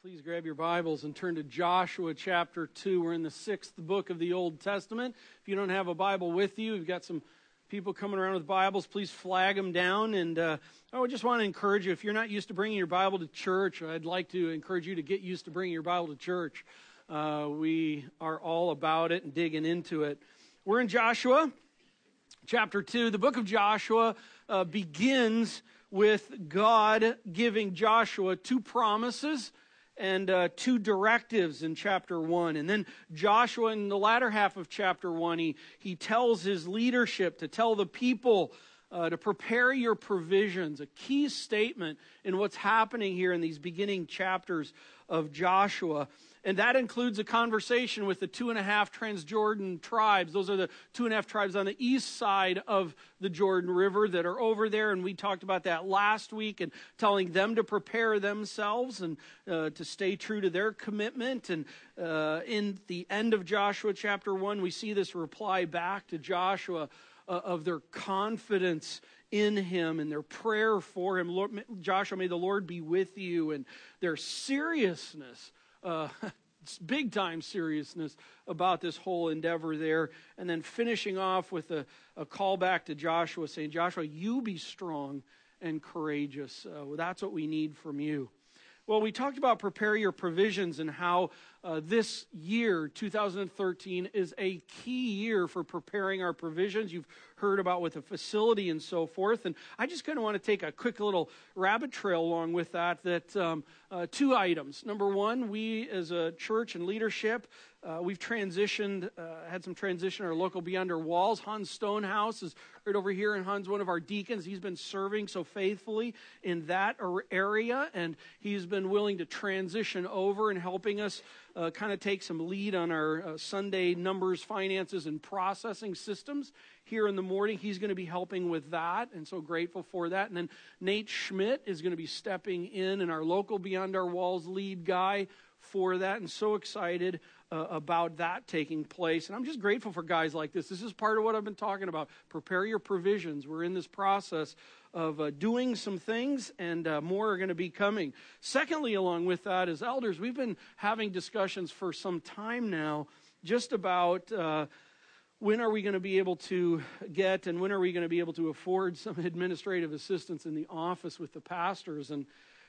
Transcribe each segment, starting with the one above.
Please grab your Bibles and turn to Joshua chapter 2. We're in the sixth book of the Old Testament. If you don't have a Bible with you, we've got some people coming around with Bibles. Please flag them down. And uh, I would just want to encourage you if you're not used to bringing your Bible to church, I'd like to encourage you to get used to bringing your Bible to church. Uh, we are all about it and digging into it. We're in Joshua chapter 2. The book of Joshua uh, begins with God giving Joshua two promises and uh, two directives in chapter 1. And then Joshua, in the latter half of chapter 1, he, he tells his leadership to tell the people uh, to prepare your provisions, a key statement in what's happening here in these beginning chapters of Joshua. And that includes a conversation with the two and a half Transjordan tribes. Those are the two and a half tribes on the east side of the Jordan River that are over there. And we talked about that last week and telling them to prepare themselves and uh, to stay true to their commitment. And uh, in the end of Joshua chapter 1, we see this reply back to Joshua uh, of their confidence in him and their prayer for him. Lord, Joshua, may the Lord be with you, and their seriousness uh, big time seriousness about this whole endeavor there. And then finishing off with a, a call back to Joshua saying, Joshua, you be strong and courageous. Uh, that's what we need from you. Well, we talked about prepare your provisions and how uh, this year, 2013, is a key year for preparing our provisions. You've heard about with the facility and so forth. And I just kind of want to take a quick little rabbit trail along with that. That um, uh, two items. Number one, we as a church and leadership, uh, we've transitioned, uh, had some transition our local Beyond Our Walls. Hans Stonehouse is right over here, and Hans, one of our deacons, he's been serving so faithfully in that area, and he's been willing to transition over and helping us uh, kind of take some lead on our uh, Sunday numbers, finances, and processing systems here in the morning. He's going to be helping with that, and so grateful for that. And then Nate Schmidt is going to be stepping in, and our local Beyond Our Walls lead guy for that, and so excited uh, about that taking place. And I'm just grateful for guys like this. This is part of what I've been talking about. Prepare your provisions. We're in this process of uh, doing some things, and uh, more are going to be coming. Secondly, along with that, as elders, we've been having discussions for some time now just about uh, when are we going to be able to get and when are we going to be able to afford some administrative assistance in the office with the pastors and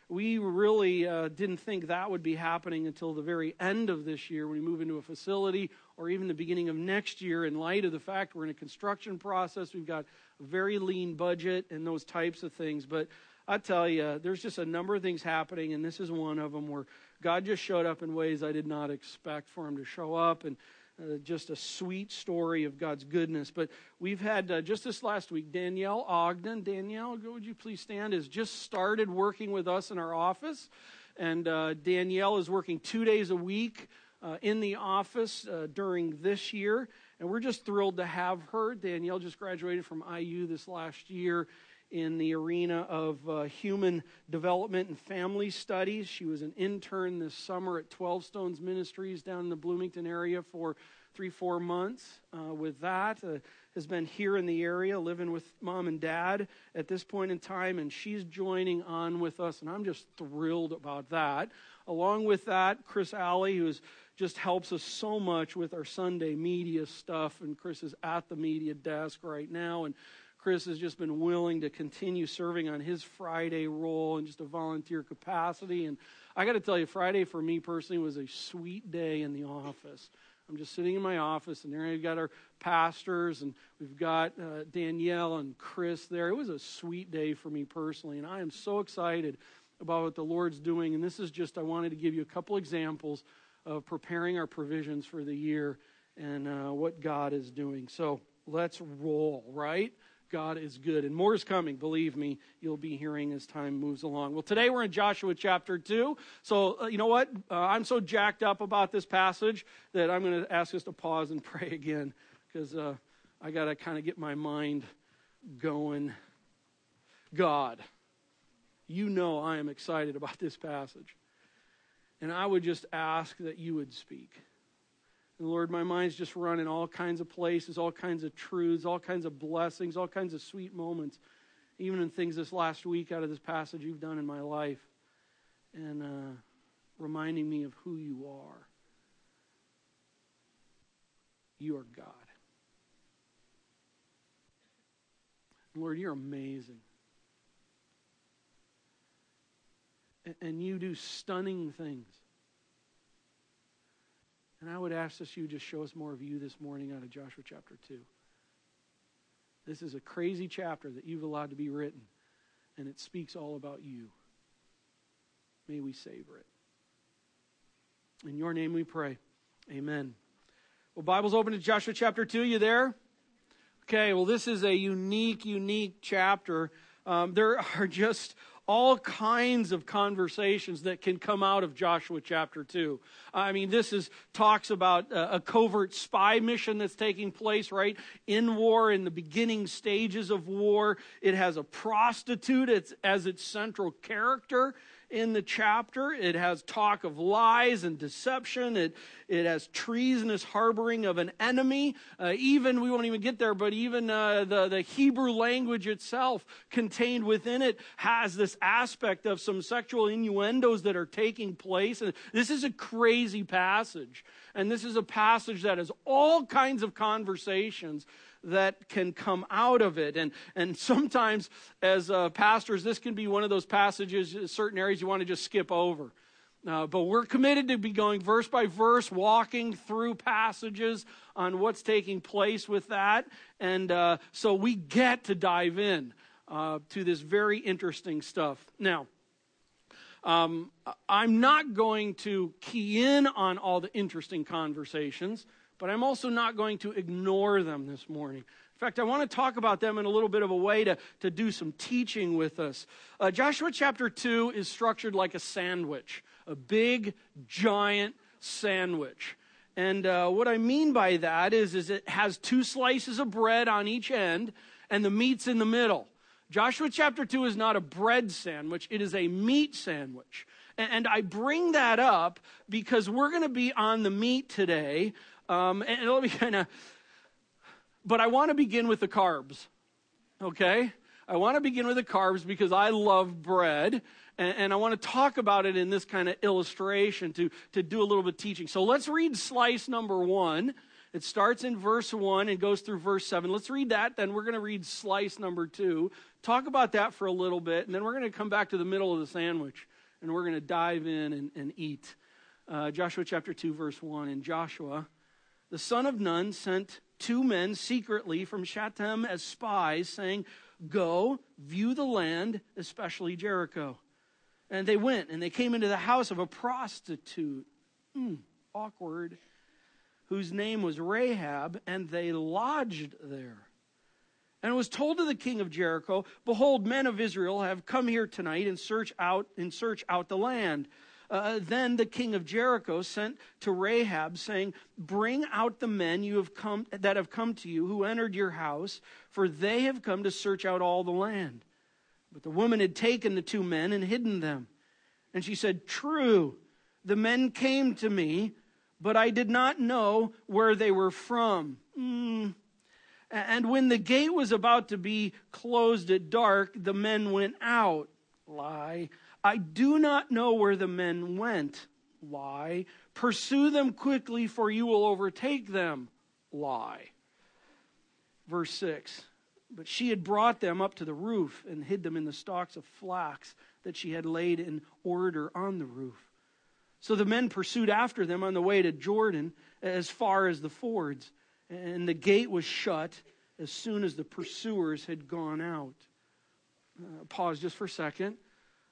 we really uh, didn't think that would be happening until the very end of this year when we move into a facility or even the beginning of next year in light of the fact we're in a construction process. We've got a very lean budget and those types of things. But i tell you there's just a number of things happening and this is one of them where god just showed up in ways i did not expect for him to show up. And uh, just a sweet story of God's goodness. But we've had uh, just this last week, Danielle Ogden. Danielle, would you please stand? Has just started working with us in our office. And uh, Danielle is working two days a week uh, in the office uh, during this year. And we're just thrilled to have her. Danielle just graduated from IU this last year in the arena of uh, human development and family studies. She was an intern this summer at 12 Stones Ministries down in the Bloomington area for three, four months uh, with that. Uh, has been here in the area, living with mom and dad at this point in time, and she's joining on with us, and I'm just thrilled about that. Along with that, Chris Alley, who's just helps us so much with our Sunday media stuff, and Chris is at the media desk right now, and Chris has just been willing to continue serving on his Friday role in just a volunteer capacity. And I got to tell you, Friday for me personally was a sweet day in the office. I'm just sitting in my office, and there we've got our pastors, and we've got uh, Danielle and Chris there. It was a sweet day for me personally, and I am so excited about what the Lord's doing. And this is just, I wanted to give you a couple examples of preparing our provisions for the year and uh, what God is doing. So let's roll, right? God is good. And more is coming, believe me. You'll be hearing as time moves along. Well, today we're in Joshua chapter 2. So, uh, you know what? Uh, I'm so jacked up about this passage that I'm going to ask us to pause and pray again because uh, I got to kind of get my mind going. God, you know I am excited about this passage. And I would just ask that you would speak. And Lord, my mind's just running all kinds of places, all kinds of truths, all kinds of blessings, all kinds of sweet moments, even in things this last week out of this passage you've done in my life. And uh, reminding me of who you are. You are God. Lord, you're amazing. And you do stunning things. And I would ask that you just show us more of you this morning out of Joshua chapter 2. This is a crazy chapter that you've allowed to be written, and it speaks all about you. May we savor it. In your name we pray. Amen. Well, Bible's open to Joshua chapter 2. You there? Okay, well, this is a unique, unique chapter. Um, there are just all kinds of conversations that can come out of Joshua chapter 2. I mean, this is talks about a, a, covert spy mission that's taking place right in war in the beginning stages of war. It has a prostitute as its central character in the chapter. It has talk of lies and deception. It, it has treasonous harboring of an enemy. Uh, even, we won't even get there, but even uh, the, the Hebrew language itself contained within it has this aspect of some sexual innuendos that are taking place. And this is a crazy passage. And this is a passage that has all kinds of conversations that can come out of it. And, and sometimes, as uh, pastors, this can be one of those passages, certain areas you want to just skip over. Uh, but we're committed to be going verse by verse, walking through passages on what's taking place with that. And uh, so we get to dive in uh, to this very interesting stuff. Now, um, I'm not going to key in on all the interesting conversations but I'm also not going to ignore them this morning. In fact, I want to talk about them in a little bit of a way to, to do some teaching with us. Uh, Joshua chapter 2 is structured like a sandwich, a big, giant sandwich. And uh, what I mean by that is, is it has two slices of bread on each end, and the meat's in the middle. Joshua chapter 2 is not a bread sandwich, it is a meat sandwich. And I bring that up because we're going to be on the meat today. Um, and let me kind of, but I want to begin with the carbs, okay? I want to begin with the carbs because I love bread, and, and I want to talk about it in this kind of illustration to, to do a little bit of teaching. So let's read slice number one. It starts in verse 1 and goes through verse 7. Let's read that, then we're going to read slice number 2. Talk about that for a little bit, and then we're going to come back to the middle of the sandwich, and we're going to dive in and, and eat. Uh, Joshua chapter 2, verse 1. And Joshua the son of Nun sent two men secretly from Shittim as spies, saying, Go, view the land, especially Jericho. And they went, and they came into the house of a prostitute, mm, awkward, whose name was Rahab, and they lodged there. And it was told to the king of Jericho, Behold, men of Israel have come here tonight and search out and search out the land. Uh, then the king of Jericho sent to Rahab, saying, Bring out the men you have come, that have come to you, who entered your house, for they have come to search out all the land. But the woman had taken the two men and hidden them. And she said, True, the men came to me, but I did not know where they were from. Mm. And when the gate was about to be closed at dark, the men went out. Lie. I do not know where the men went. Lie. Pursue them quickly, for you will overtake them. Lie. Verse 6 But she had brought them up to the roof and hid them in the stalks of flax that she had laid in order on the roof. So the men pursued after them on the way to Jordan as far as the fords, and the gate was shut as soon as the pursuers had gone out. Uh, pause just for a second.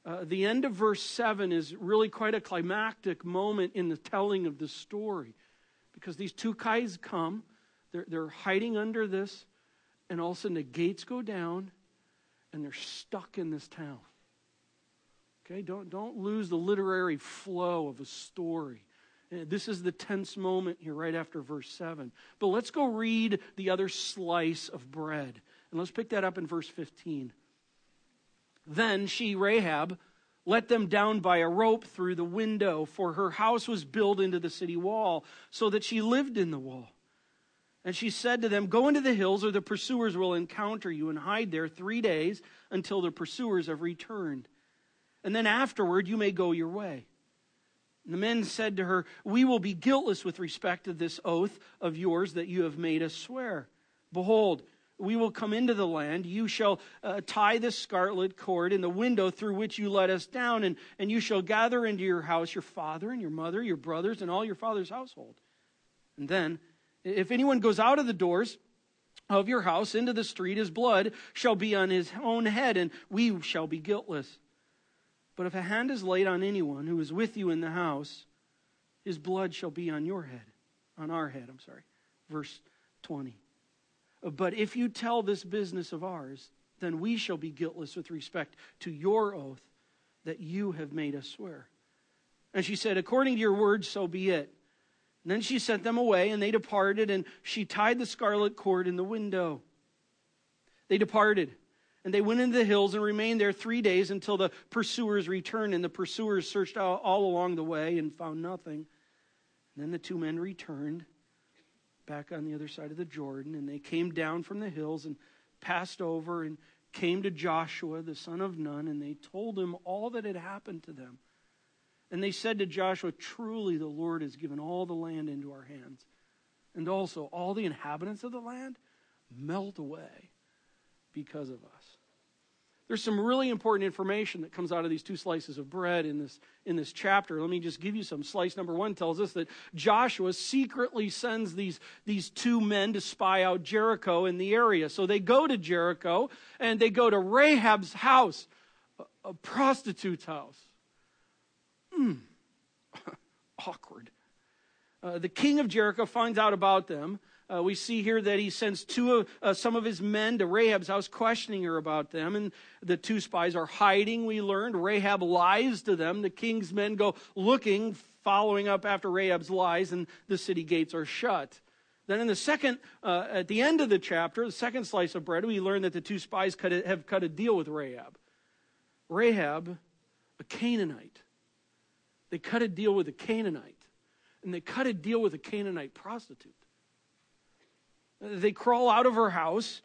Uh, the end of verse 7 is really quite a climactic moment in the telling of the story because these two guys come, they're, they're hiding under this, and all of a sudden the gates go down and they're stuck in this town. Okay, don't, don't lose the literary flow of a story. Uh, this is the tense moment here, right after verse 7. But let's go read the other slice of bread. And let's pick that up in verse 15. Then she, Rahab, let them down by a rope through the window, for her house was built into the city wall, so that she lived in the wall. And she said to them, Go into the hills, or the pursuers will encounter you, and hide there three days until the pursuers have returned. And then afterward you may go your way. And the men said to her, We will be guiltless with respect to this oath of yours that you have made us swear. Behold, we will come into the land. You shall uh, tie the scarlet cord in the window through which you let us down, and, and you shall gather into your house your father and your mother, your brothers, and all your father's household. And then, if anyone goes out of the doors of your house into the street, his blood shall be on his own head, and we shall be guiltless. But if a hand is laid on anyone who is with you in the house, his blood shall be on your head, on our head, I'm sorry. Verse 20. But if you tell this business of ours, then we shall be guiltless with respect to your oath that you have made us swear. And she said, According to your words, so be it. And then she sent them away, and they departed, and she tied the scarlet cord in the window. They departed. And they went into the hills and remained there three days until the pursuers returned. And the pursuers searched all along the way and found nothing. And then the two men returned back on the other side of the Jordan. And they came down from the hills and passed over and came to Joshua, the son of Nun. And they told him all that had happened to them. And they said to Joshua, Truly the Lord has given all the land into our hands. And also, all the inhabitants of the land melt away because of us. There's some really important information that comes out of these two slices of bread in this, in this chapter. Let me just give you some. Slice number one tells us that Joshua secretly sends these, these two men to spy out Jericho in the area. So they go to Jericho and they go to Rahab's house, a, prostitute's house. Hmm. Awkward. Uh, the king of Jericho finds out about them. Uh, we see here that he sends two of, uh, some of his men to Rahab's house, questioning her about them. And the two spies are hiding, we learned. Rahab lies to them. The king's men go looking, following up after Rahab's lies, and the city gates are shut. Then, in the second, uh, at the end of the chapter, the second slice of bread, we learn that the two spies cut a, have cut a deal with Rahab. Rahab, a Canaanite. They cut a deal with a Canaanite, and they cut a deal with a Canaanite prostitute. They crawl out of her house,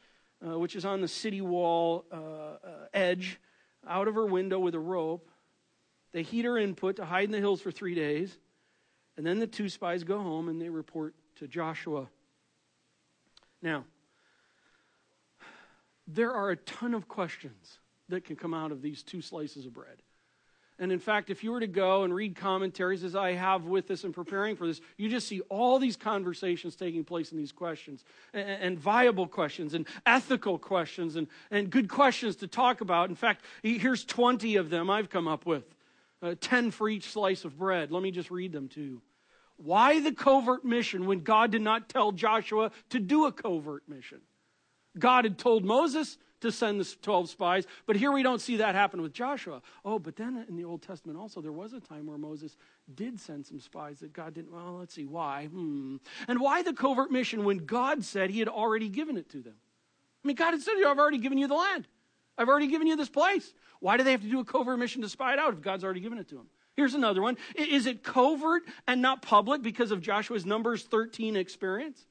uh, which is on the city wall uh, uh, edge, out of her window with a rope. They heat her input to hide in the hills for three days. And then the two spies go home and they report to Joshua. Now, there are a ton of questions that can come out of these two slices of bread. And in fact, if you were to go and read commentaries as I have with this and preparing for this, you just see all these conversations taking place in these questions and, and, viable questions and ethical questions and, and good questions to talk about. In fact, here's 20 of them I've come up with uh, 10 for each slice of bread. Let me just read them to you. Why the covert mission when God did not tell Joshua to do a covert mission? God had told Moses to send the 12 spies. But here we don't see that happen with Joshua. Oh, but then in the Old Testament also, there was a time where Moses did send some spies that God didn't. Well, let's see why. Hmm. And why the covert mission when God said he had already given it to them? I mean, God had said, I've already given you the land. I've already given you this place. Why do they have to do a covert mission to spy it out if God's already given it to them? Here's another one. Is it covert and not public because of Joshua's Numbers 13 experience?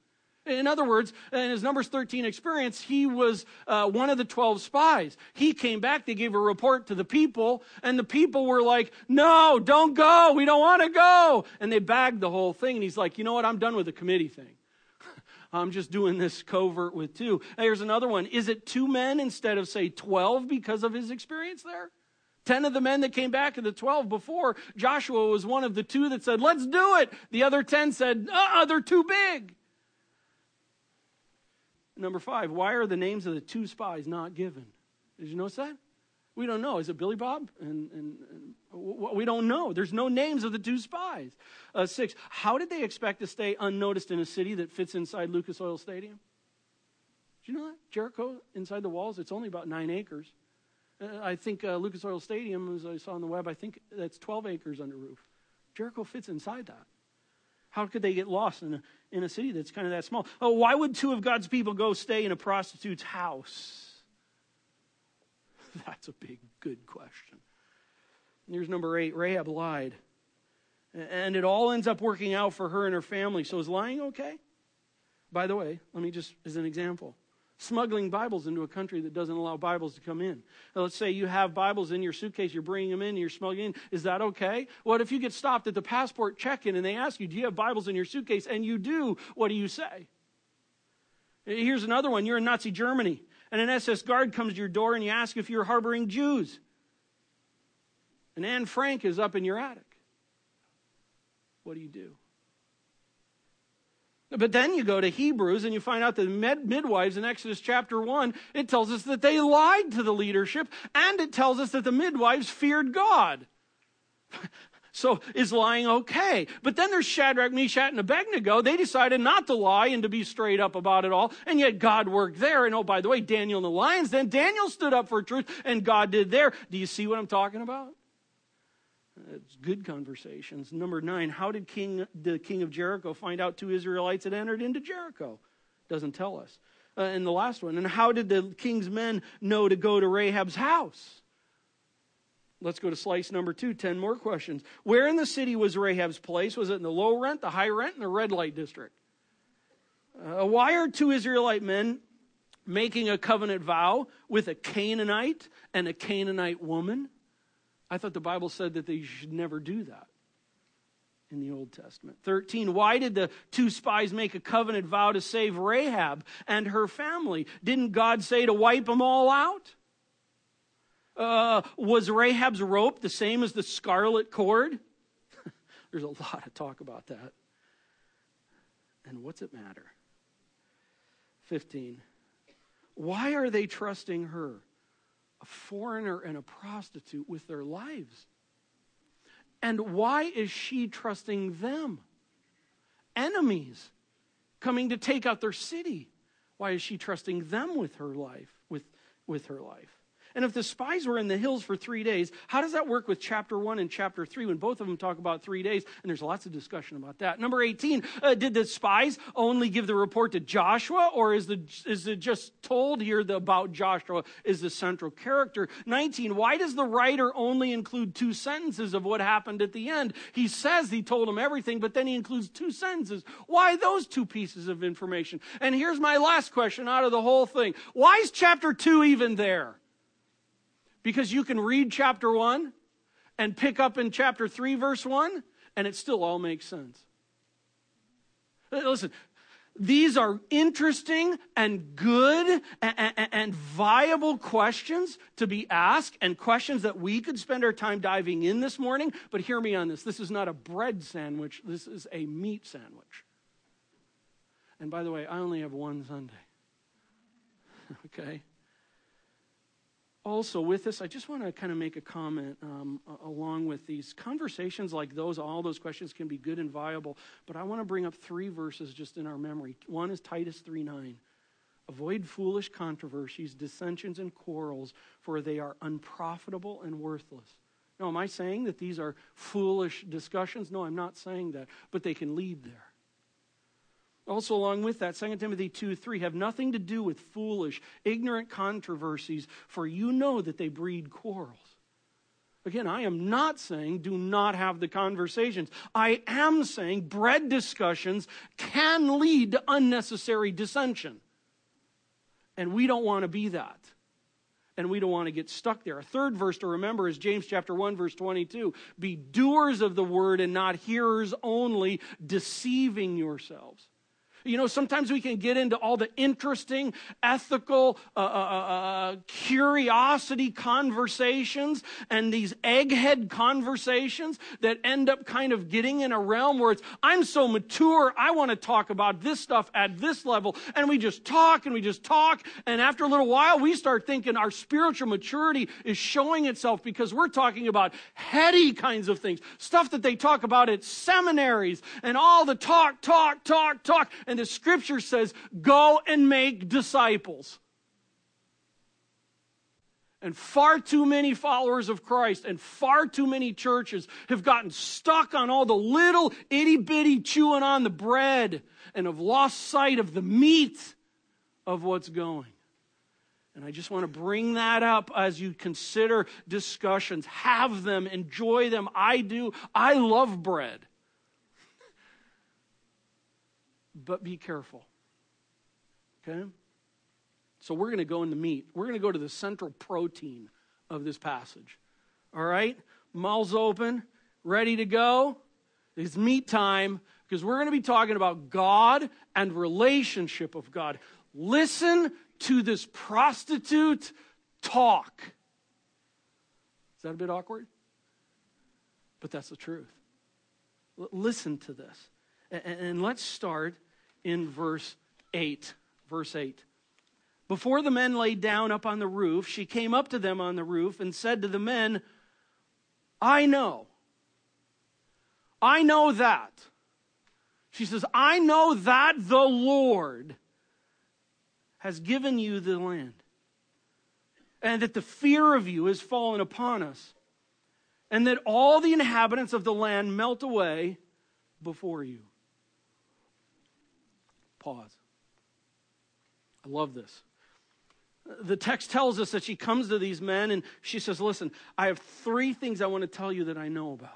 In other words, in his Numbers 13 experience, he was uh, one of the 12 spies. He came back, they gave a report to the people, and the people were like, No, don't go. We don't want to go. And they bagged the whole thing. And he's like, You know what? I'm done with the committee thing. I'm just doing this covert with two. Here's another one. Is it two men instead of, say, 12 because of his experience there? Ten of the men that came back to the 12 before, Joshua was one of the two that said, Let's do it. The other 10 said, Uh uh-uh, they're too big. Number five, why are the names of the two spies not given? Did you notice that? We don't know. Is it Billy Bob? And, and, and we don't know. There's no names of the two spies. Uh, six, how did they expect to stay unnoticed in a city that fits inside Lucas Oil Stadium? Do you know that? Jericho, inside the walls, it's only about nine acres. Uh, I think uh, Lucas Oil Stadium, as I saw on the web, I think that's 12 acres under roof. Jericho fits inside that. How could they get lost in a, in a city that's kind of that small? Oh, why would two of God's people go stay in a prostitute's house? That's a big, good question. here's number eight Rahab lied. And it all ends up working out for her and her family. So is lying okay? By the way, let me just, as an example, smuggling Bibles into a country that doesn't allow Bibles to come in. Now, let's say you have Bibles in your suitcase, you're bringing them in, you're smuggling in. Is that okay? What if you get stopped at the passport check in and they ask you, Do you have Bibles in your suitcase? And you do. What do you say? Here's another one. You're in Nazi Germany, and an SS guard comes to your door and you ask if you're harboring Jews. And Anne Frank is up in your attic. What do you do? But then you go to Hebrews and you find out that med- midwives in Exodus chapter 1, it tells us that they lied to the leadership and it tells us that the midwives feared God. so is lying okay? But then there's Shadrach, Meshach, and Abednego. They decided not to lie and to be straight up about it all. And yet God worked there. And oh, by the way, Daniel and the lions, then Daniel stood up for truth and God did there. Do you see what I'm talking about? It's good conversations. Number nine, how did king, the king of Jericho find out two Israelites had entered into Jericho? Doesn't tell us. Uh, and the last one, and how did the king's men know to go to Rahab's house? Let's go to slice number two. Ten more questions. Where in the city was Rahab's place? Was it in the low rent, the high rent, and the red light district? Uh, why are two Israelite men making a covenant vow with a Canaanite and a Canaanite woman? I thought the Bible said that they should never do that in the Old Testament. 13, why did the two spies make a covenant vow to save Rahab and her family? Didn't God say to wipe them all out? Uh, was Rahab's rope the same as the scarlet cord? There's a lot of talk about that. And what's it matter? 15. Why are they trusting her? A foreigner and a prostitute with their lives. And why is she trusting them? Enemies coming to take out their city. Why is she trusting them with her life? With, with her life. And if the spies were in the hills for three days, how does that work with chapter one and chapter three when both of them talk about three days? And there's lots of discussion about that. Number 18, uh, did the spies only give the report to Joshua, or is, the, is it just told here the, about Joshua is the central character? 19, why does the writer only include two sentences of what happened at the end? He says he told them everything, but then he includes two sentences. Why those two pieces of information? And here's my last question out of the whole thing. Why is chapter two even there? Because you can read chapter 1 and pick up in chapter 3, verse 1, and it still all makes sense. Uh, listen, these are interesting and good and, viable questions to be asked, and questions that we could spend our time diving in this morning. But hear me on this this is not a bread sandwich, this is a meat sandwich. And by the way, I only have one Sunday. okay? Also with this i just want to kind of make a comment um, along with these conversations like those all those questions can be good and viable but i want to bring up three verses just in our memory. One is titus 3 9 avoid foolish controversies dissensions and quarrels for they are unprofitable and worthless. Now am i saying that these are foolish discussions? No i'm not saying that but they can lead there also, along with that, 2 Timothy 2 3 have nothing to do with foolish, ignorant controversies, for you know that they breed quarrels. Again, I am not saying do not have the conversations. I am saying bread discussions can lead to unnecessary dissension. And we don't want to be that. And we don't want to get stuck there. A third verse to remember is James chapter 1 verse 22. Be doers of the word and not hearers only, deceiving yourselves. You know, sometimes we can get into all the interesting ethical uh, uh, uh, uh, curiosity conversations and these egghead conversations that end up kind of getting in a realm where it's, I'm so mature, I want to talk about this stuff at this level. And we just talk and we just talk. And after a little while, we start thinking our spiritual maturity is showing itself because we're talking about heady kinds of things, stuff that they talk about at seminaries and all the talk, talk, talk, talk. And the scripture says, go and make disciples. And far too many followers of Christ and far too many churches have gotten stuck on all the little itty bitty chewing on the bread and have lost sight of the meat of what's going. And I just want to bring that up as you consider discussions. Have them, enjoy them. I do. I love bread but be careful. Okay? So we're going to go in the meat. We're going to go to the central protein of this passage. All right? Mouths open, ready to go. It's meat time because we're going to be talking about God and relationship of God. Listen to this prostitute talk. Is that a bit awkward? But that's the truth. L- listen to this. And, and let's start in verse 8. Verse 8. Before the men lay down up on the roof, she came up to them on the roof and said to the men, I know. I know that. She says, I know that the Lord has given you the land, and that the fear of you has fallen upon us, and that all the inhabitants of the land melt away before you. Pause. I love this the text tells us that she comes to these men and she says, Listen, I have three things I want to tell you that I know about.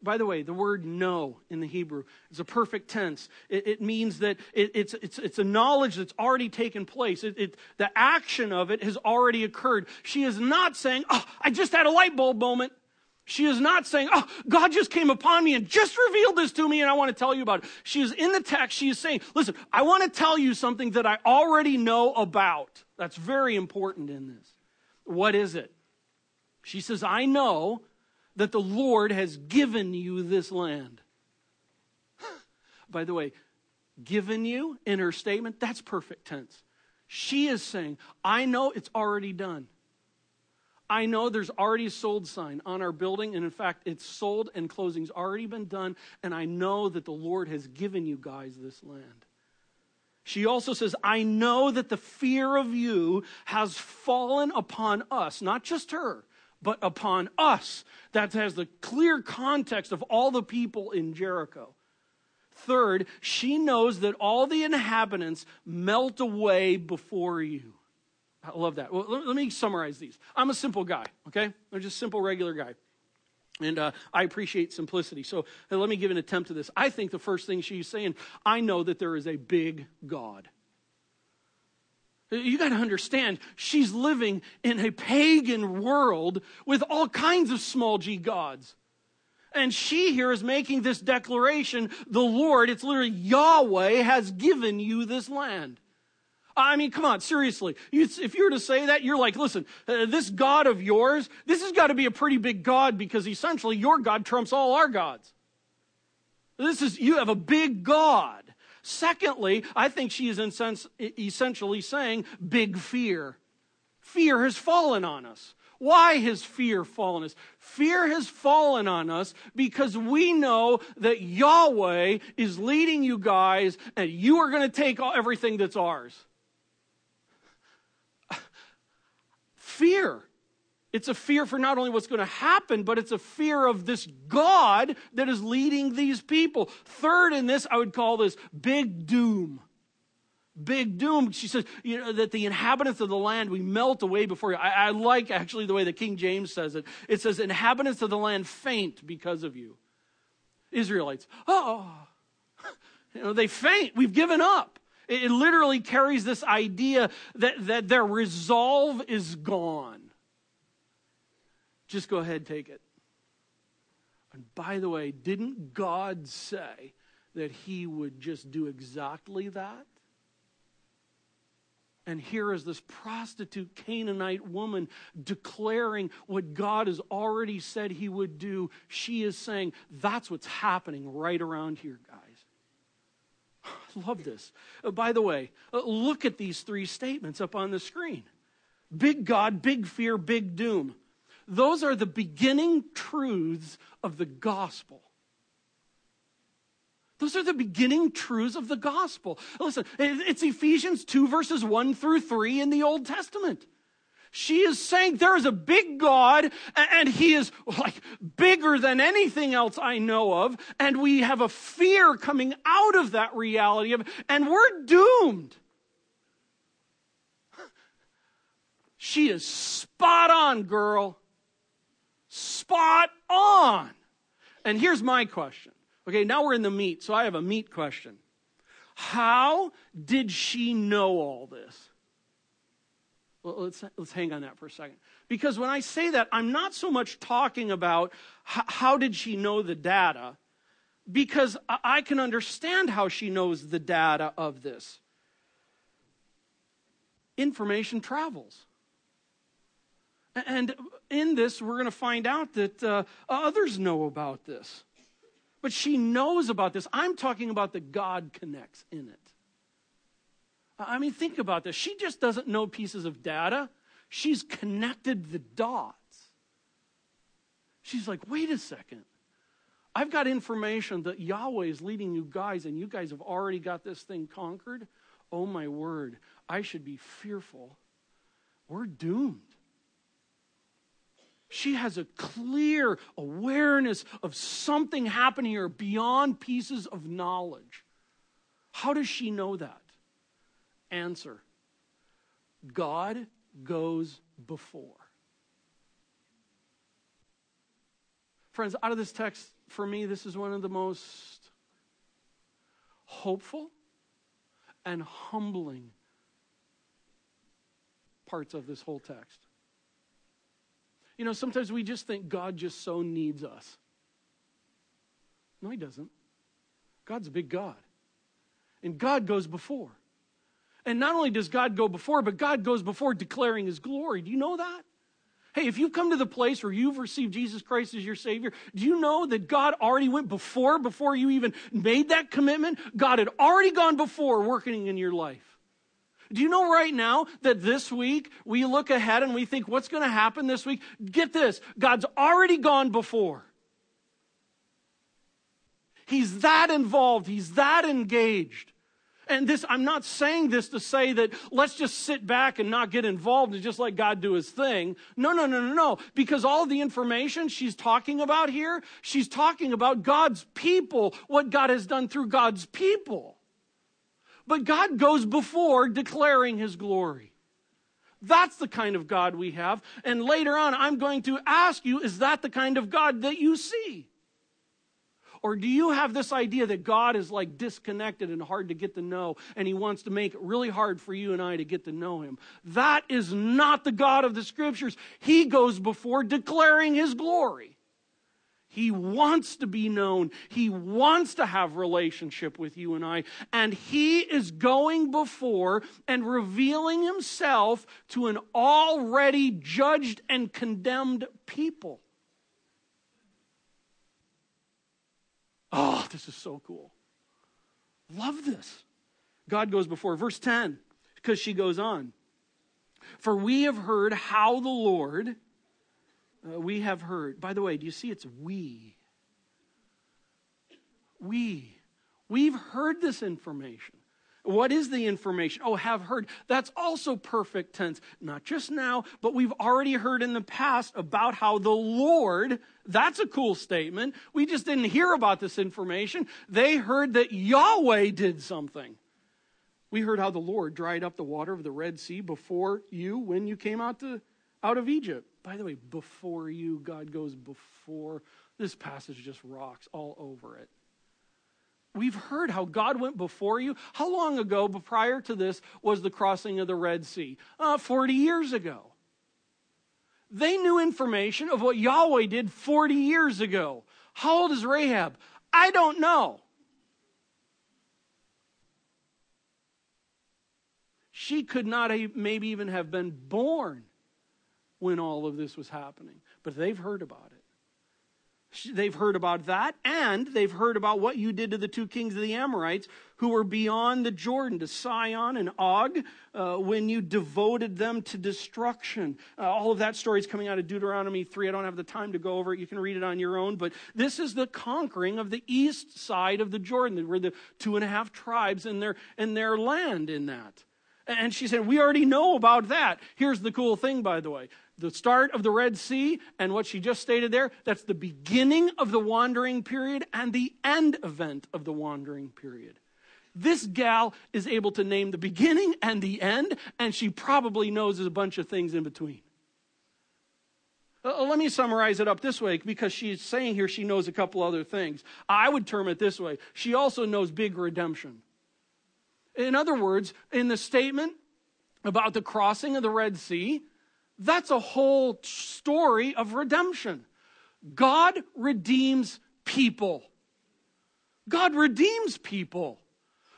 By the way, the word know in the Hebrew is a perfect tense. It, it means that it, it's, it's, it's a knowledge that's already taken place. It, the action of it has already occurred. She is not saying, Oh, I just had a light bulb moment. She is not saying, Oh, God just came upon me and just revealed this to me and I want to tell you about it. She is in the text, she is saying, Listen, I want to tell you something that I already know about. That's very important in this. What is it? She says, I know that the Lord has given you this land. By the way, given you in her statement, that's perfect tense. She is saying, I know it's already done. I know there's already a sold sign on our building, and in fact, it's sold and closing's already been done, and I know that the Lord has given you guys this land. She also says, I know that the fear of you has fallen upon us, not just her, but upon us. That has the clear context of all the people in Jericho. Third, she knows that all the inhabitants melt away before you. I love that. Well, let, let me summarize these. I'm a simple guy, okay? I'm just a simple, regular guy. And uh, I appreciate simplicity. So uh, let me give an attempt to this. I think the first thing she's saying, I know that there is a big God. You got to understand, she's living in a pagan world with all kinds of small g gods. And she here is making this declaration the Lord, it's literally Yahweh, has given you this land. I mean, come on, seriously. if you were to say that, you're like, listen, uh, this God of yours, this has got to be a pretty big God because essentially your God trumps all our gods. This is, you have a big God. Secondly, I think she is sense, essentially saying big fear. Fear has fallen on us. Why has fear fallen us? Fear has fallen on us because we know that Yahweh is leading you guys and you are going to take everything that's ours. Fear. It's a fear for not only what's going to happen, but it's a fear of this God that is leading these people. Third in this, I would call this big doom. Big doom. She says, you know, that the inhabitants of the land, we melt away before you. I, I like actually the way that King James says it. It says, inhabitants of the land faint because of you. Israelites, oh, you know, they faint. We've given up. It literally carries this idea that, that their resolve is gone. Just go ahead, take it. And by the way, didn't God say that He would just do exactly that? And here is this prostitute Canaanite woman declaring what God has already said he would do. She is saying, That's what's happening right around here, guys. love this. Uh, by the way, uh, look at these three statements up on the screen big God, big fear, big doom. Those are the beginning truths of the gospel. Those are the beginning truths of the gospel. Listen, it's Ephesians 2, verses 1 through 3 in the Old Testament. She is saying there is a big God and he is like bigger than anything else I know of. And we have a fear coming out of that reality of, and we're doomed. She is spot on, girl. Spot on. And here's my question. Okay, now we're in the meat, so I have a meat question. How did she know all this? Well, let's, let's hang on that for a second. Because when I say that, I'm not so much talking about h- how did she know the data, because I can understand how she knows the data of this. Information travels. And in this, we're going to find out that uh, others know about this. But she knows about this. I'm talking about the God connects in it. I mean, think about this. She just doesn't know pieces of data, she's connected the dots. She's like, wait a second. I've got information that Yahweh is leading you guys, and you guys have already got this thing conquered. Oh, my word. I should be fearful. We're doomed. She has a clear awareness of something happening here beyond pieces of knowledge. How does she know that? Answer God goes before. Friends, out of this text, for me, this is one of the most hopeful and humbling parts of this whole text. You know, sometimes we just think God just so needs us. No, He doesn't. God's a big God. And God goes before. And not only does God go before, but God goes before declaring His glory. Do you know that? Hey, if you've come to the place where you've received Jesus Christ as your Savior, do you know that God already went before, before you even made that commitment? God had already gone before working in your life. Do you know right now that this week we look ahead and we think, what's going to happen this week? Get this God's already gone before. He's that involved, He's that engaged. And this, I'm not saying this to say that let's just sit back and not get involved and just let God do his thing. No, no, no, no, no. Because all the information she's talking about here, she's talking about God's people, what God has done through God's people. But God goes before declaring his glory. That's the kind of God we have. And later on, I'm going to ask you, is that the kind of God that you see? Or do you have this idea that God is like disconnected and hard to get to know, and He wants to make it really hard for you and I to get to know Him? That is not the God of the Scriptures. He goes before declaring His glory. He wants to be known. He wants to have relationship with you and I. And he is going before and revealing himself to an already judged and condemned people. Oh, this is so cool. Love this. God goes before. Verse 10, because she goes on. For we have heard how the Lord uh, we have heard. By the way, do you see it's we? We. We've heard this information. What is the information? Oh, have heard. That's also perfect tense. Not just now, but we've already heard in the past about how the Lord, that's a cool statement. We just didn't hear about this information. They heard that Yahweh did something. We heard how the Lord dried up the water of the Red Sea before you when you came out, to, out of Egypt. By the way, before you, God goes before. This passage just rocks all over it. We've heard how God went before you. How long ago, prior to this, was the crossing of the Red Sea? Uh, 40 years ago. They knew information of what Yahweh did 40 years ago. How old is Rahab? I don't know. She could not maybe even have been born when all of this was happening, but they've heard about it. They've heard about that, and they've heard about what you did to the two kings of the Amorites who were beyond the Jordan, to Sihon and Og, uh, when you devoted them to destruction. Uh, all of that story is coming out of Deuteronomy 3. I don't have the time to go over it. You can read it on your own. But this is the conquering of the east side of the Jordan, where the two and a half tribes in their, in their land in that. And she said, We already know about that. Here's the cool thing, by the way the start of the Red Sea and what she just stated there, that's the beginning of the wandering period and the end event of the wandering period. This gal is able to name the beginning and the end, and she probably knows a bunch of things in between. Uh, let me summarize it up this way because she's saying here she knows a couple other things. I would term it this way she also knows big redemption. In other words, in the statement, about the crossing of the Red Sea, that's a whole story of redemption. God redeems people. God redeems people.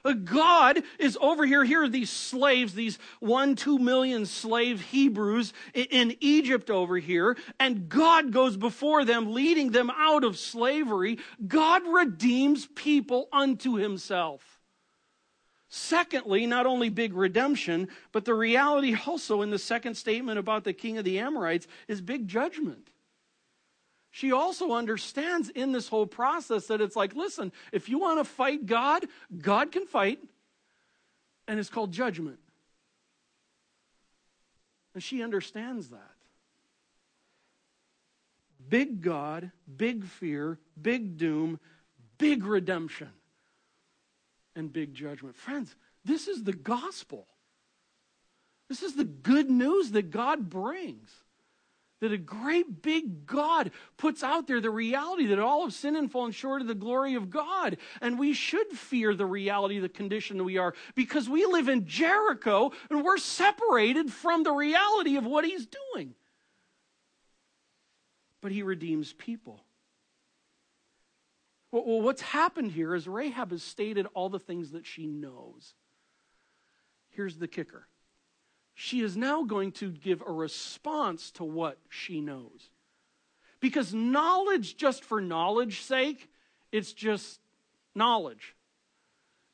Uh, God is over here. Here are these slaves, these one, two million slave Hebrews in Egypt over here, and God goes before them, leading them out of slavery. God redeems people unto himself. Secondly, not only big redemption, but the reality also in the second statement about the king of the Amorites is big judgment. She also understands in this whole process that it's like, listen, if you want to fight God, God can fight, and it's called judgment. And she understands that. Big God, big fear, big doom, big redemption and big judgment. Friends, this is the gospel. This is the good news that God brings. That a great big God puts out there the reality that all have sinned and fallen short of the glory of God. And we should fear the reality the condition that we are because we live in Jericho and we're separated from the reality of what He's doing. But He redeems people. Well, what's happened here is Rahab has stated all the things that she knows. Here's the kicker she is now going to give a response to what she knows. Because knowledge, just for knowledge's sake, it's just knowledge.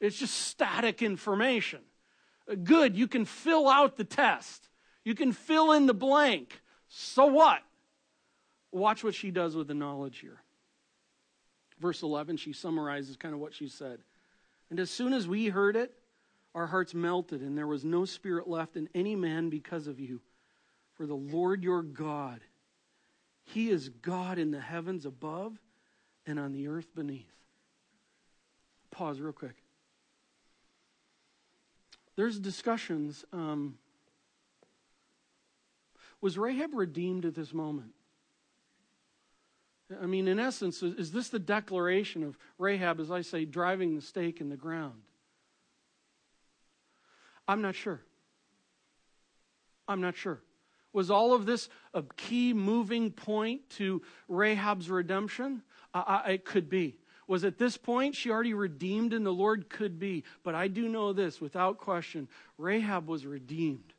It's just static information. Uh, good, you can fill out the test, you can fill in the blank. So what? Watch what she does with the knowledge here verse 11, she summarizes kind of what she said. And as soon as we heard it, our hearts melted, and there was no spirit left in any man because of you. For the Lord your God, He is God in the heavens above and on the earth beneath. Pause real quick. There's discussions. Um, was Rahab redeemed at this moment? I mean, in essence, is this the declaration of Rahab, as I say, driving the stake in the ground? I'm not sure. I'm not sure. Was all of this a key moving point to Rahab's redemption? I, it could be. Was at this point she already redeemed in the Lord? Could be. But I do know this without question Rahab was redeemed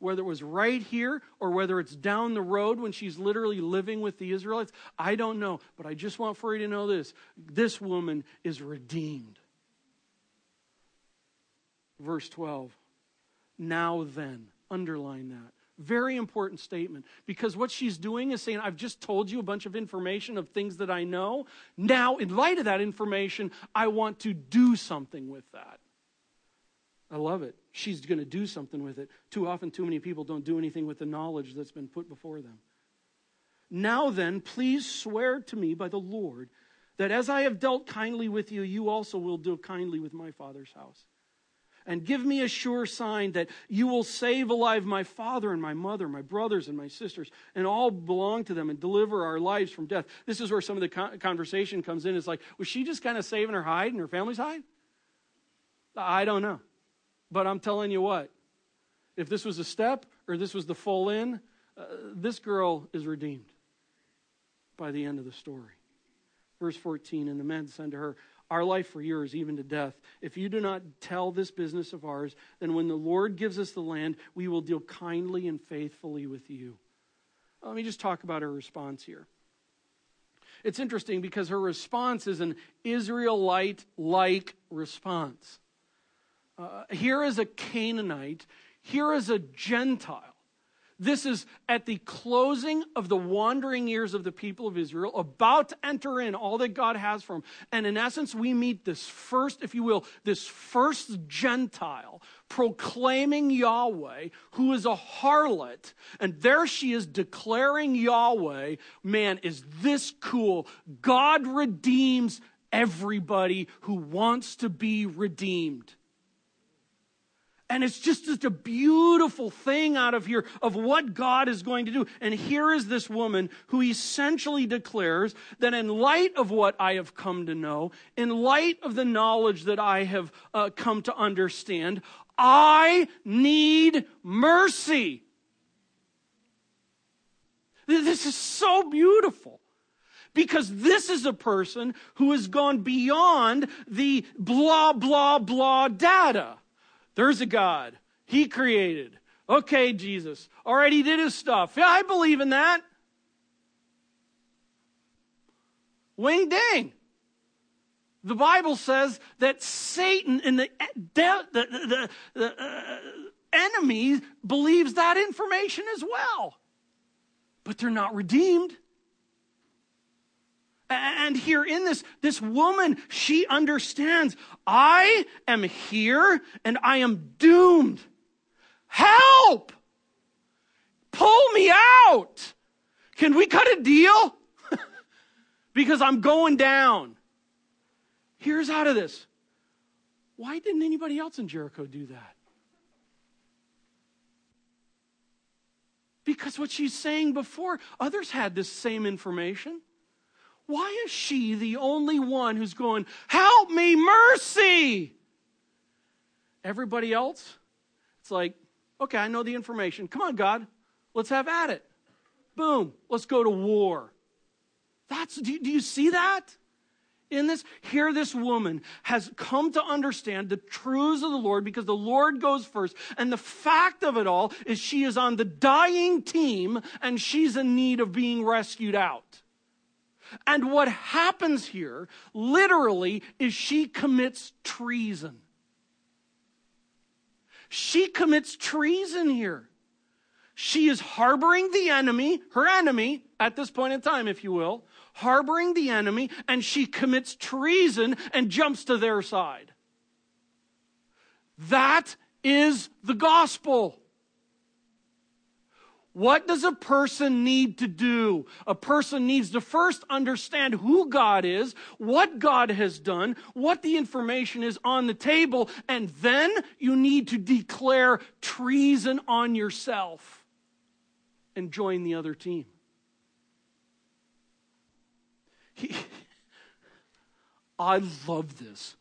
whether it was right here or whether it's down the road when she's literally living with the Israelites, I don't know. But I just want for you to know this this woman is redeemed. Verse 12. Now then, underline that. Very important statement because what she's doing is saying, I've just told you a bunch of information of things that I know. Now, in light of that information, I want to do something with that. I love it. She's going to do something with it. Too often, too many people don't do anything with the knowledge that's been put before them. Now then, please swear to me by the Lord that as I have dealt kindly with you, you also will deal kindly with my father's house. And give me a sure sign that you will save alive my father and my mother, my brothers and my sisters, and all belong to them and deliver our lives from death. This is where some of the conversation comes in. It's like, was she just kind of saving her hide and her family's hide? I don't know. But I'm telling you what, if this was a step or this was the full in, uh, this girl is redeemed by the end of the story. Verse 14 And the men said to her, Our life for yours, even to death. If you do not tell this business of ours, then when the Lord gives us the land, we will deal kindly and faithfully with you. Let me just talk about her response here. It's interesting because her response is an Israelite like response. Uh, here is a Canaanite. Here is a Gentile. This is at the closing of the wandering years of the people of Israel, about to enter in all that God has for them. And in essence, we meet this first, if you will, this first Gentile proclaiming Yahweh, who is a harlot. And there she is declaring Yahweh. Man, is this cool? God redeems everybody who wants to be redeemed. And it's just such a beautiful thing out of here of what God is going to do. And here is this woman who essentially declares that in light of what I have come to know, in light of the knowledge that I have uh, come to understand, I need mercy. This is so beautiful because this is a person who has gone beyond the blah, blah, blah data. There's a God. He created. Okay, Jesus. All right, he did his stuff. Yeah, I believe in that. Wing ding. The Bible says that Satan and the, the, the, the uh, enemy believes that information as well. But they're not redeemed. And here in this, this woman, she understands I am here and I am doomed. Help! Pull me out! Can we cut a deal? because I'm going down. Here's out of this. Why didn't anybody else in Jericho do that? Because what she's saying before, others had this same information. Why is she the only one who's going, Help me, mercy? Everybody else, it's like, okay, I know the information. Come on, God, let's have at it. Boom, let's go to war. That's, do, do you see that? in this? Here, this woman has come to understand the truths of the Lord because the Lord goes first. And the fact of it all is she is on the dying team and she's in need of being rescued out. And what happens here, literally, is she commits treason. She commits treason here. She is harboring the enemy, her enemy, at this point in time, if you will, harboring the enemy, and she commits treason and jumps to their side. That is the gospel. What does a person need to do? A person needs to first understand who God is, what God has done, what the information is on the table, and then you need to declare treason on yourself and join the other team. I love this.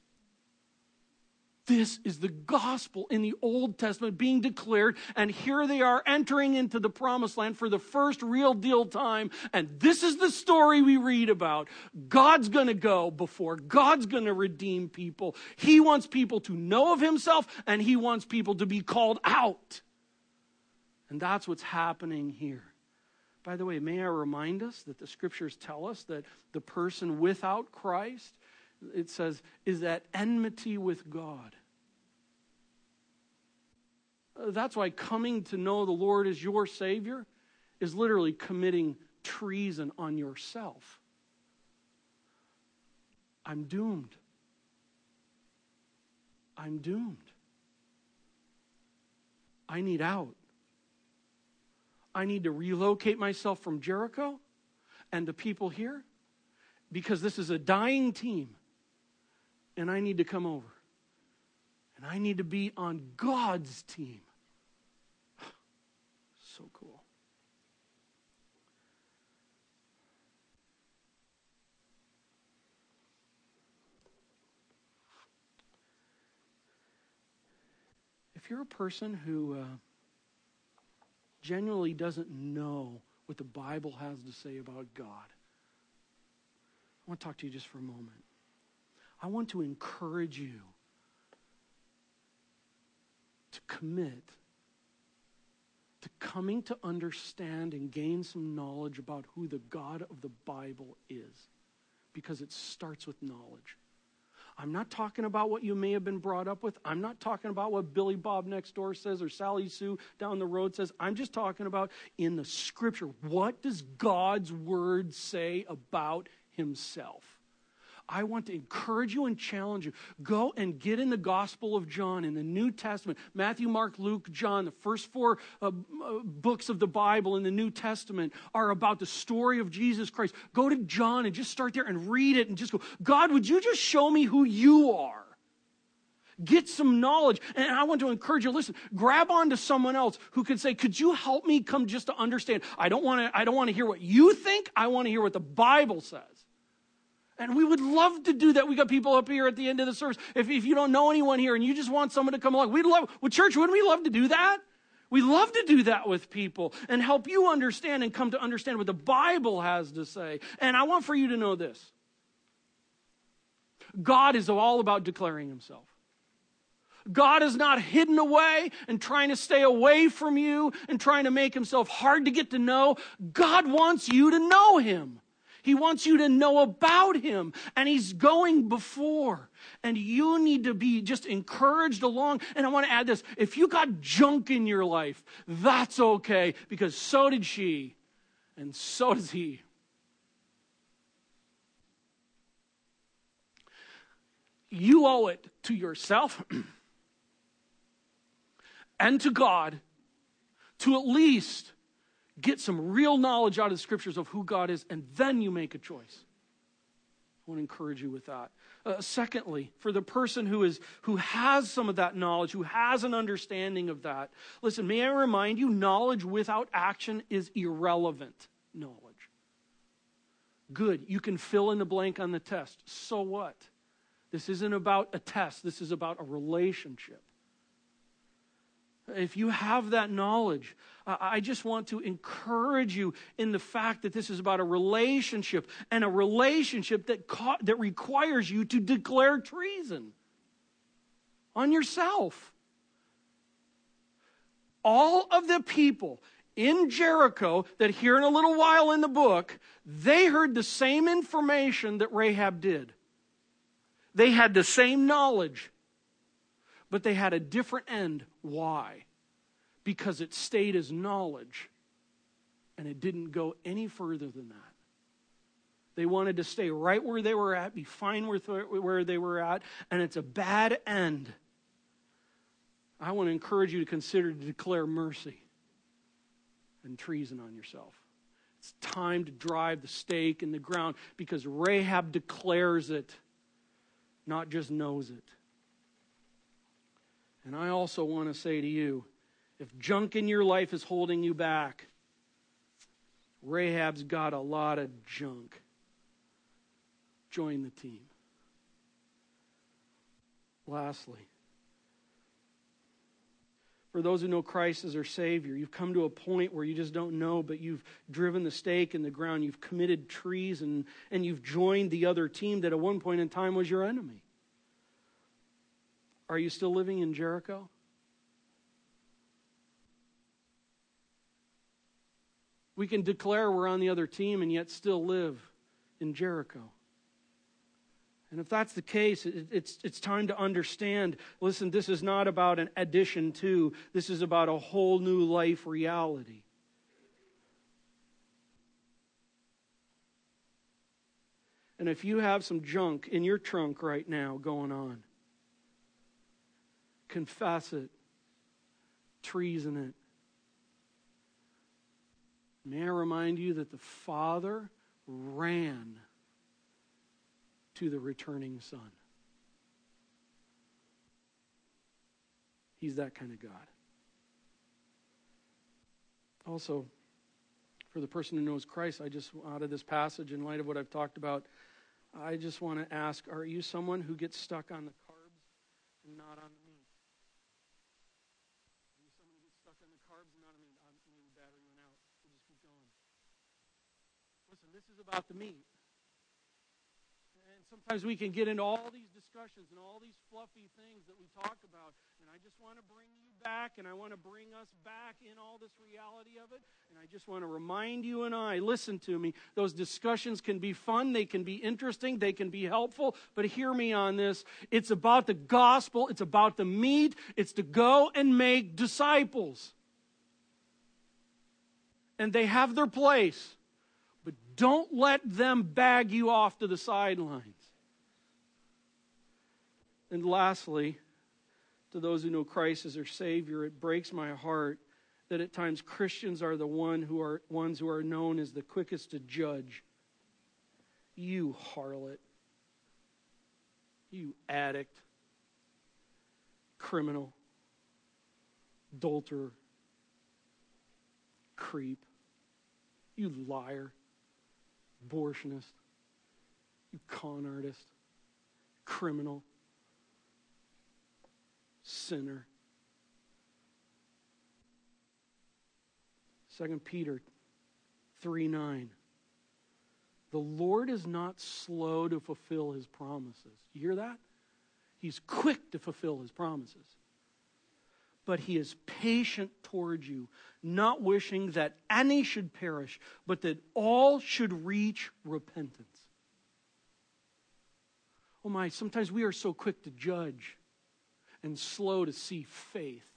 This is the gospel in the Old Testament being declared, and here they are entering into the promised land for the first real deal time. And this is the story we read about. God's going to go before, God's going to redeem people. He wants people to know of Himself, and He wants people to be called out. And that's what's happening here. By the way, may I remind us that the scriptures tell us that the person without Christ, it says, is at enmity with God. That's why coming to know the Lord as your Savior is literally committing treason on yourself. I'm doomed. I'm doomed. I need out. I need to relocate myself from Jericho and the people here because this is a dying team and I need to come over. And I need to be on God's team. So cool. If you're a person who uh, genuinely doesn't know what the Bible has to say about God, I want to talk to you just for a moment. I want to encourage you to commit to coming to understand and gain some knowledge about who the God of the Bible is because it starts with knowledge. I'm not talking about what you may have been brought up with. I'm not talking about what Billy Bob next door says or Sally Sue down the road says. I'm just talking about in the scripture. What does God's word say about himself? I want to encourage you and challenge you. Go and get in the Gospel of John in the New Testament Matthew, Mark, Luke, John. The first four uh, uh, books of the Bible in the New Testament are about the story of Jesus Christ. Go to John and just start there and read it and just go, God, would you just show me who you are? Get some knowledge. And I want to encourage you, listen, grab on to someone else who could say, could you help me come just to understand? I don't want to, I don't want to hear what you think. I want to hear what the Bible says. And we would love to do that. We got people up here at the end of the service. If, if you don't know anyone here and you just want someone to come along, we'd love, well, church, wouldn't we love to do that? We love to do that with people and help you understand and come to understand what the Bible has to say. And I want for you to know this God is all about declaring himself. God is not hidden away and trying to stay away from you and trying to make himself hard to get to know. God wants you to know him. He wants you to know about him, and he's going before. And you need to be just encouraged along. And I want to add this if you got junk in your life, that's okay, because so did she, and so does he. You owe it to yourself and to God to at least get some real knowledge out of the scriptures of who God is, and then you make a choice. I want to encourage you with that. Uh, secondly, for the person who is who has some of that knowledge, who has an understanding of that, listen. May I remind you, knowledge without action is irrelevant knowledge. Good, you can fill in the blank on the test. So what? This isn't about a test. This is about a relationship. If you have that knowledge, I just want to encourage you in the fact that this is about a relationship and a relationship that, ca- that requires you to declare treason on yourself. All of the people in Jericho that here in a little while in the book, they heard the same information that Rahab did. They had the same knowledge but they had a different end. Why? Because it stayed as knowledge and it didn't go any further than that. They wanted to stay right where they were at, be fine with where they were at, and it's a bad end. I want to encourage you to consider to declare mercy and treason on yourself. It's time to drive the stake in the ground because Rahab declares it, not just knows it. And I also want to say to you if junk in your life is holding you back, Rahab's got a lot of junk. Join the team. Lastly, for those who know Christ as their Savior, you've come to a point where you just don't know, but you've driven the stake in the ground, you've committed treason, and you've joined the other team that at one point in time was your enemy. Are you still living in Jericho? We can declare we're on the other team and yet still live in Jericho. And if that's the case, it's, it's time to understand listen, this is not about an addition to, this is about a whole new life reality. And if you have some junk in your trunk right now going on, confess it, treason it. May I remind you that the Father ran to the returning Son. He's that kind of God. Also, for the person who knows Christ, I just, out of this passage, in light of what I've talked about, I just want to ask are you someone who gets stuck on the carbs and not on the This is about the meat. And sometimes we can get into all these discussions and all these fluffy things that we talk about. And I just want to bring you back and I want to bring us back in all this reality of it. And I just want to remind you and I, listen to me. Those discussions can be fun, they can be interesting, they can be helpful. But hear me on this. It's about the gospel, it's about the meat, it's to go and make disciples. And they have their place. Don't let them bag you off to the sidelines. And lastly, to those who know Christ as their Savior, it breaks my heart that at times Christians are the one who are ones who are known as the quickest to judge. You harlot. You addict. criminal, adulterer, creep, you liar, abortionist, you con artist, criminal, sinner. Second Peter 3 9. The Lord is not slow to fulfill his promises. You hear that? He's quick to fulfill his promises. But he is patient toward you, not wishing that any should perish, but that all should reach repentance. Oh my, sometimes we are so quick to judge and slow to see faith.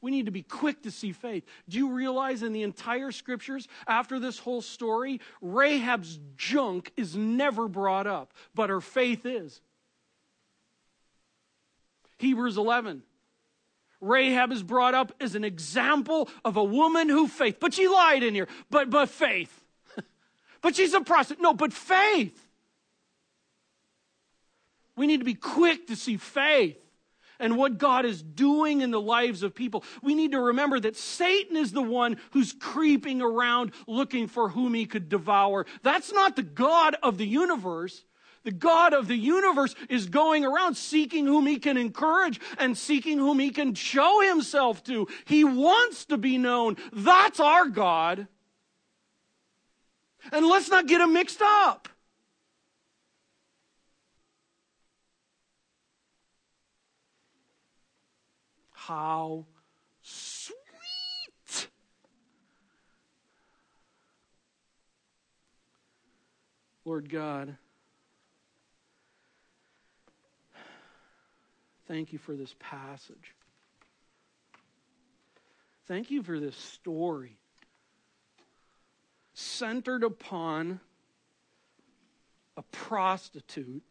We need to be quick to see faith. Do you realize in the entire scriptures, after this whole story, Rahab's junk is never brought up, but her faith is? Hebrews 11. Rahab is brought up as an example of a woman who faith, but she lied in here, but, but faith. but she's a prostitute. No, but faith. We need to be quick to see faith and what God is doing in the lives of people. We need to remember that Satan is the one who's creeping around looking for whom he could devour. That's not the God of the universe. The God of the universe is going around seeking whom he can encourage and seeking whom he can show himself to. He wants to be known. That's our God. And let's not get him mixed up. How sweet! Lord God, thank you for this passage. Thank you for this story centered upon a prostitute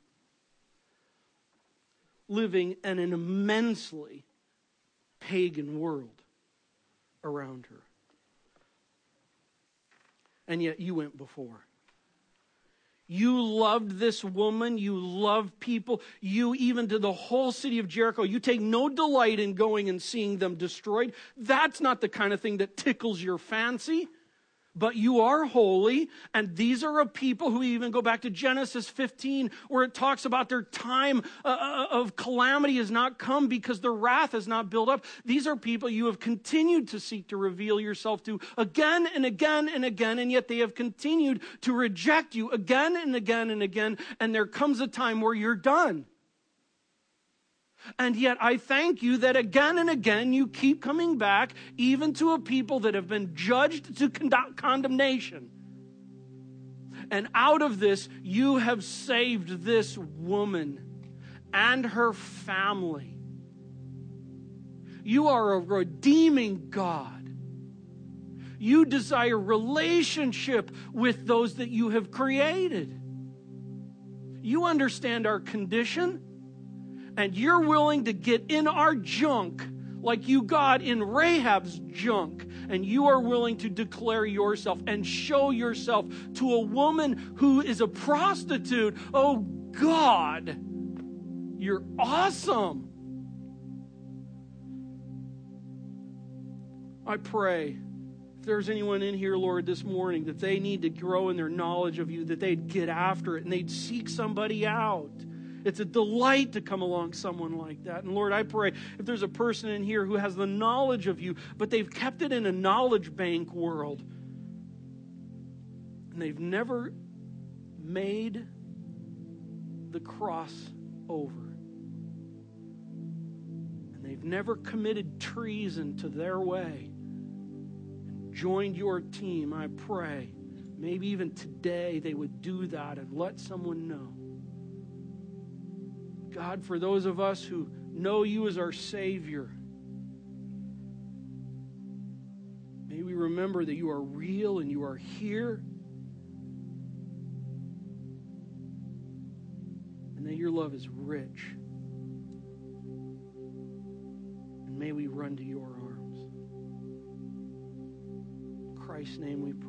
living in an immensely pagan world around her. And yet you went before. You loved this woman. You loved people. You, even to the whole city of Jericho, you take no delight in going and seeing them destroyed. That's not the kind of thing that tickles your fancy but you are holy. And these are a people who even go back to Genesis 15, where it talks about their time uh, uh, of calamity has not come because their wrath has not built up. These are people you have continued to seek to reveal yourself to again and again and again, and yet they have continued to reject you again and again and again. And there comes a time where you're done. And yet, I thank you that again and again you keep coming back, even to a people that have been judged to con- condemnation. And out of this, you have saved this woman and her family. You are a redeeming God. You desire relationship with those that you have created. You understand our condition and you're willing to get in our junk like you got in Rahab's junk, and you are willing to declare yourself and show yourself to a woman who is a prostitute, oh God, you're awesome. I pray if there's anyone in here, Lord, this morning that they need to grow in their knowledge of you, that they'd get after it and they'd seek somebody out it's a delight to come along someone like that. And Lord, I pray if there's a person in here who has the knowledge of you, but they've kept it in a knowledge bank world, and they've never made the cross over. And they've never committed treason to their way and joined your team, I pray. Maybe even today they would do that and let someone know. God, for those of us who know you as our Savior, may we remember that you are real and you are here. And that your love is rich. And may we run to your arms. In Christ's name we pray.